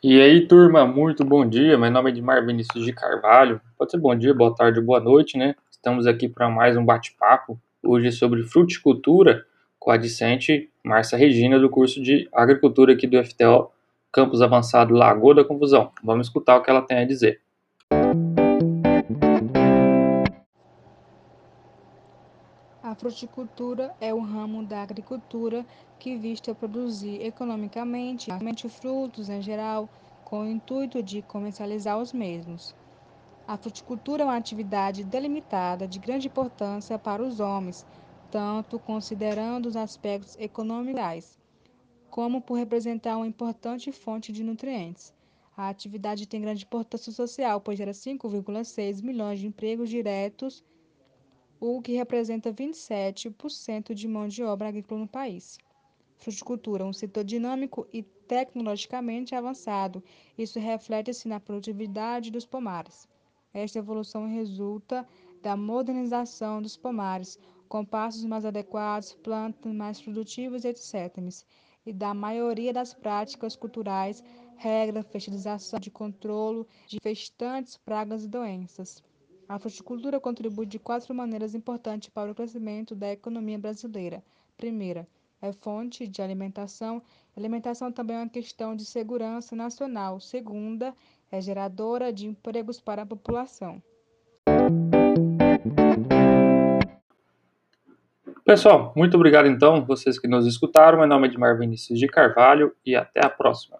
E aí, turma, muito bom dia. Meu nome é Edmar Vinícius de Carvalho. Pode ser bom dia, boa tarde, boa noite, né? Estamos aqui para mais um bate-papo. Hoje sobre fruticultura com a discente Márcia Regina, do curso de Agricultura aqui do FTO, Campus Avançado Lagoa da Confusão. Vamos escutar o que ela tem a dizer. A fruticultura é o ramo da agricultura que visa produzir economicamente frutos em geral, com o intuito de comercializar os mesmos. A fruticultura é uma atividade delimitada de grande importância para os homens, tanto considerando os aspectos econômicos, como por representar uma importante fonte de nutrientes. A atividade tem grande importância social, pois gera 5,6 milhões de empregos diretos o que representa 27% de mão de obra agrícola no país. Fruticultura, um setor dinâmico e tecnologicamente avançado. Isso reflete-se na produtividade dos pomares. Esta evolução resulta da modernização dos pomares, com passos mais adequados, plantas mais produtivas, etc. E da maioria das práticas culturais, regra, fertilização, de controle de infestantes, pragas e doenças. A fruticultura contribui de quatro maneiras importantes para o crescimento da economia brasileira. Primeira, é fonte de alimentação. Alimentação também é uma questão de segurança nacional. Segunda, é geradora de empregos para a população. Pessoal, muito obrigado então, vocês que nos escutaram. Meu nome é Edmar Vinícius de Carvalho e até a próxima.